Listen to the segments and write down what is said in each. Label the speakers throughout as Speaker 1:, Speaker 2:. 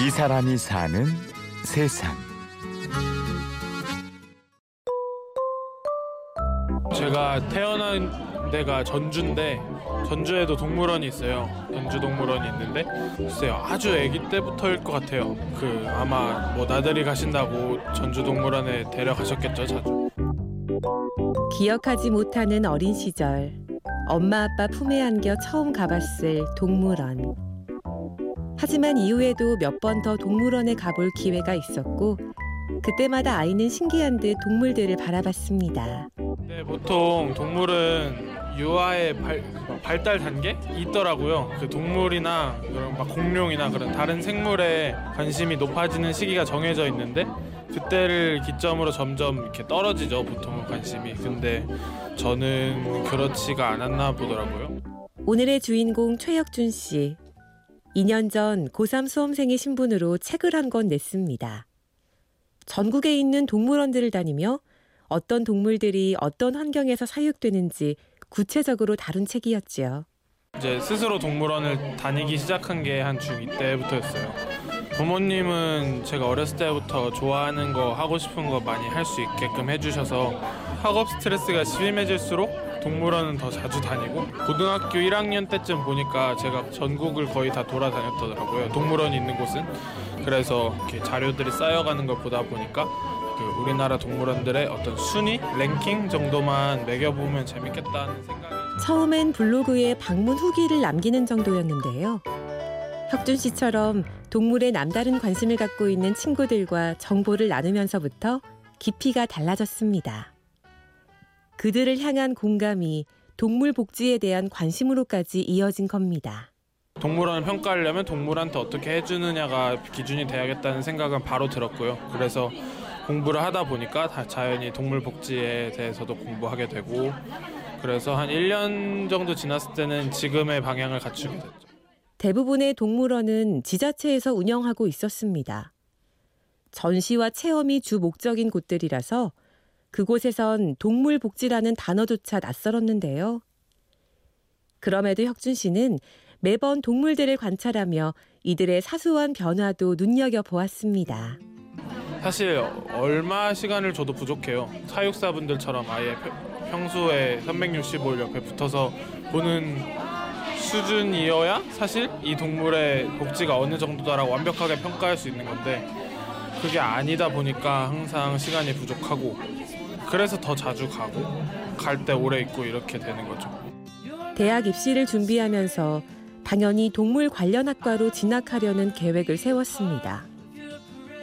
Speaker 1: 이 사람이 사는 세상.
Speaker 2: 제가 태어난 데가 전주인데 전주에도 동물원이 있어요. 전주 동물원이 있는데 글쎄요 아주 아기 때부터일 것 같아요. 그 아마 뭐 나들이 가신다고 전주 동물원에 데려가셨겠죠 자주.
Speaker 3: 기억하지 못하는 어린 시절 엄마 아빠 품에 안겨 처음 가봤을 동물원. 하지만 이후에도 몇 번 더 동물원에 가볼 기회가 있었고 그때마다 아이는 신기한 듯 동물들을 바라봤습니다.
Speaker 2: 네 보통 동물은 유아의 발, 발달 단계 있더라고요. 그 동물이나 그런 막 공룡이나 그런 다른 생물에 관심이 높아지는 시기가 정해져 있는데 그때를 기점으로 점점 이렇게 떨어지죠 보통은 관심이. 근데 저는 그렇지가 않았나 보더라고요.
Speaker 3: 오늘의 주인공 최혁준 씨. 2년 전 고3 수험생의 신분으로 책을 한 권 냈습니다. 전국에 있는 동물원들을 다니며 어떤 동물들이 어떤 환경에서 사육되는지 구체적으로 다룬 책이었지요.
Speaker 2: 이제 스스로 동물원을 다니기 시작한 게 한 중2 때부터였어요. 부모님은 제가 어렸을 때부터 좋아하는 거 하고 싶은 거 많이 할 수 있게끔 해주셔서 학업 스트레스가 심해질수록 동물원은 더 자주 다니고 고등학교 1학년 때쯤 보니까 제가 전국을 거의 다 돌아다녔더라고요. 동물원이 있는 곳은 그래서 이렇게 자료들이 쌓여가는 걸 보다 보니까 그 우리나라 동물원들의 어떤 순위, 랭킹 정도만 매겨보면 재밌겠다는 생각이
Speaker 3: 처음엔 블로그에 방문 후기를 남기는 정도였는데요. 혁준 씨처럼 동물에 남다른 관심을 갖고 있는 친구들과 정보를 나누면서부터 깊이가 달라졌습니다. 그들을 향한 공감이 동물 복지에 대한 관심으로까지 이어진 겁니다.
Speaker 2: 동물원을 평가하려면 동물한테 어떻게 해주느냐가 기준이 돼야겠다는 생각은 바로 들었고요. 그래서 공부를 하다 보니까 다 자연히 동물 복지에 대해서도 공부하게 되고 그래서 한 1년 정도 지났을 때는 지금의 방향을 갖추게 됐죠.
Speaker 3: 대부분의 동물원은 지자체에서 운영하고 있었습니다. 전시와 체험이 주 목적인 곳들이라서 그곳에선 동물 복지라는 단어조차 낯설었는데요. 그럼에도 혁준 씨는 매번 동물들을 관찰하며 이들의 사소한 변화도 눈여겨 보았습니다.
Speaker 2: 사실 얼마 시간을 줘도 부족해요. 사육사분들처럼 아예 평소에 365일 옆에 붙어서 보는 수준이어야 사실 이 동물의 복지가 어느 정도다라고 완벽하게 평가할 수 있는 건데 그게 아니다 보니까 항상 시간이 부족하고 그래서 더 자주 가고 갈 때 오래 있고 이렇게 되는 거죠.
Speaker 3: 대학 입시를 준비하면서 당연히 동물 관련 학과로 진학하려는 계획을 세웠습니다.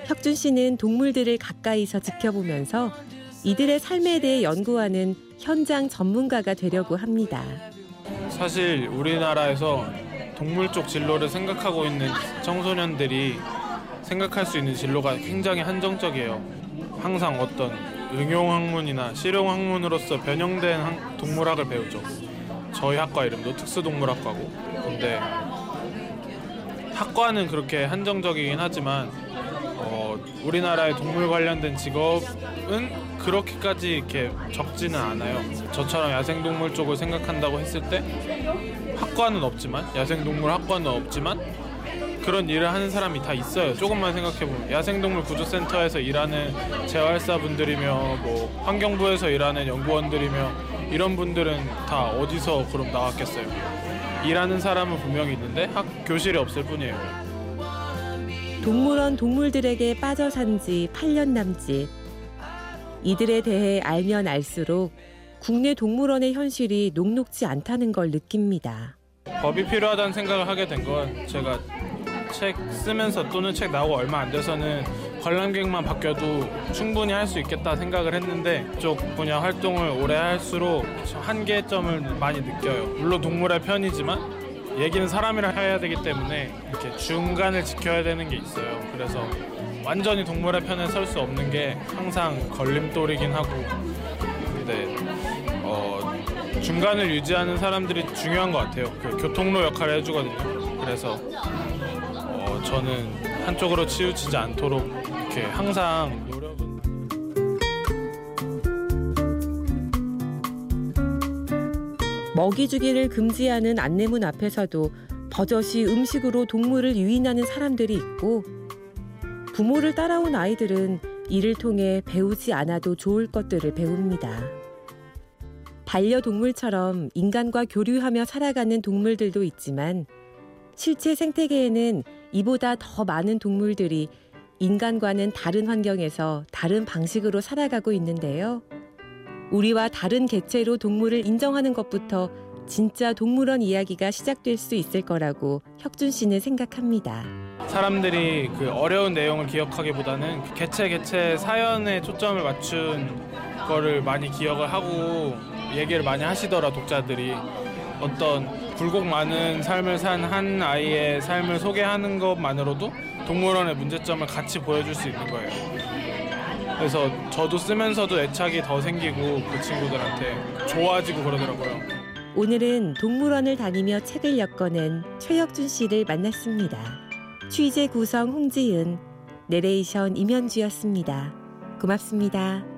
Speaker 3: 혁준 씨는 동물들을 가까이서 지켜보면서 이들의 삶에 대해 연구하는 현장 전문가가 되려고 합니다.
Speaker 2: 사실 우리나라에서 동물 쪽 진로를 생각하고 있는 청소년들이 생각할 수 있는 진로가 굉장히 한정적이에요. 항상 어떤 응용 학문이나 실용 학문으로서 변형된 동물학을 배우죠. 저희 학과 이름도 특수동물학과고. 근데 학과는 그렇게 한정적이긴 하지만 어, 우리나라의 동물 관련된 직업은 그렇게까지 이렇게 적지는 않아요. 저처럼 야생동물 쪽을 생각한다고 했을 때 학과는 없지만 야생동물 학과는 없지만 그런 일을 하는 사람이 다 있어요. 조금만 생각해보면 야생동물 구조센터에서 일하는 재활사분들이며 뭐 환경부에서 일하는 연구원들이며 이런 분들은 다 어디서 그럼 나왔겠어요. 일하는 사람은 분명히 있는데 학 교실이 없을 뿐이에요.
Speaker 3: 동물원 동물들에게 빠져 산 지 8년 남짓. 이들에 대해 알면 알수록 국내 동물원의 현실이 녹록지 않다는 걸 느낍니다.
Speaker 2: 법이 필요하다는 생각을 하게 된 건 제가 책 쓰면서 또는 책 나오고 얼마 안 돼서는 관람객만 바뀌어도 충분히 할 수 있겠다 생각을 했는데 쪽 분야 활동을 오래 할수록 한계점을 많이 느껴요. 물론 동물의 편이지만 얘기는 사람이랑 해야 되기 때문에 이렇게 중간을 지켜야 되는 게 있어요. 그래서 완전히 동물의 편에 설 수 없는 게 항상 걸림돌이긴 하고 근데 어, 중간을 유지하는 사람들이 중요한 것 같아요. 그 교통로 역할을 해주거든요. 그래서 어, 저는 한쪽으로 치우치지 않도록 이렇게 항상
Speaker 3: 먹이 주기를 금지하는 안내문 앞에서도 버젓이 음식으로 동물을 유인하는 사람들이 있고 부모를 따라온 아이들은 이를 통해 배우지 않아도 좋을 것들을 배웁니다. 반려동물처럼 인간과 교류하며 살아가는 동물들도 있지만 실제 생태계에는 이보다 더 많은 동물들이 인간과는 다른 환경에서 다른 방식으로 살아가고 있는데요. 우리와 다른 개체로 동물을 인정하는 것부터 진짜 동물원 이야기가 시작될 수 있을 거라고 혁준 씨는 생각합니다.
Speaker 2: 사람들이 그 어려운 내용을 기억하기보다는 그 개체 개체 사연에 초점을 맞춘 거를 많이 기억을 하고 얘기를 많이 하시더라 독자들이 어떤 굴곡 많은 삶을 산 한 아이의 삶을 소개하는 것만으로도 동물원의 문제점을 같이 보여줄 수 있는 거예요. 그래서 저도 쓰면서도 애착이 더 생기고 그 친구들한테 좋아지고 그러더라고요.
Speaker 3: 오늘은 동물원을 다니며 책을 엮어낸 최혁준 씨를 만났습니다. 취재 구성 홍지은, 내레이션 임현주였습니다. 고맙습니다.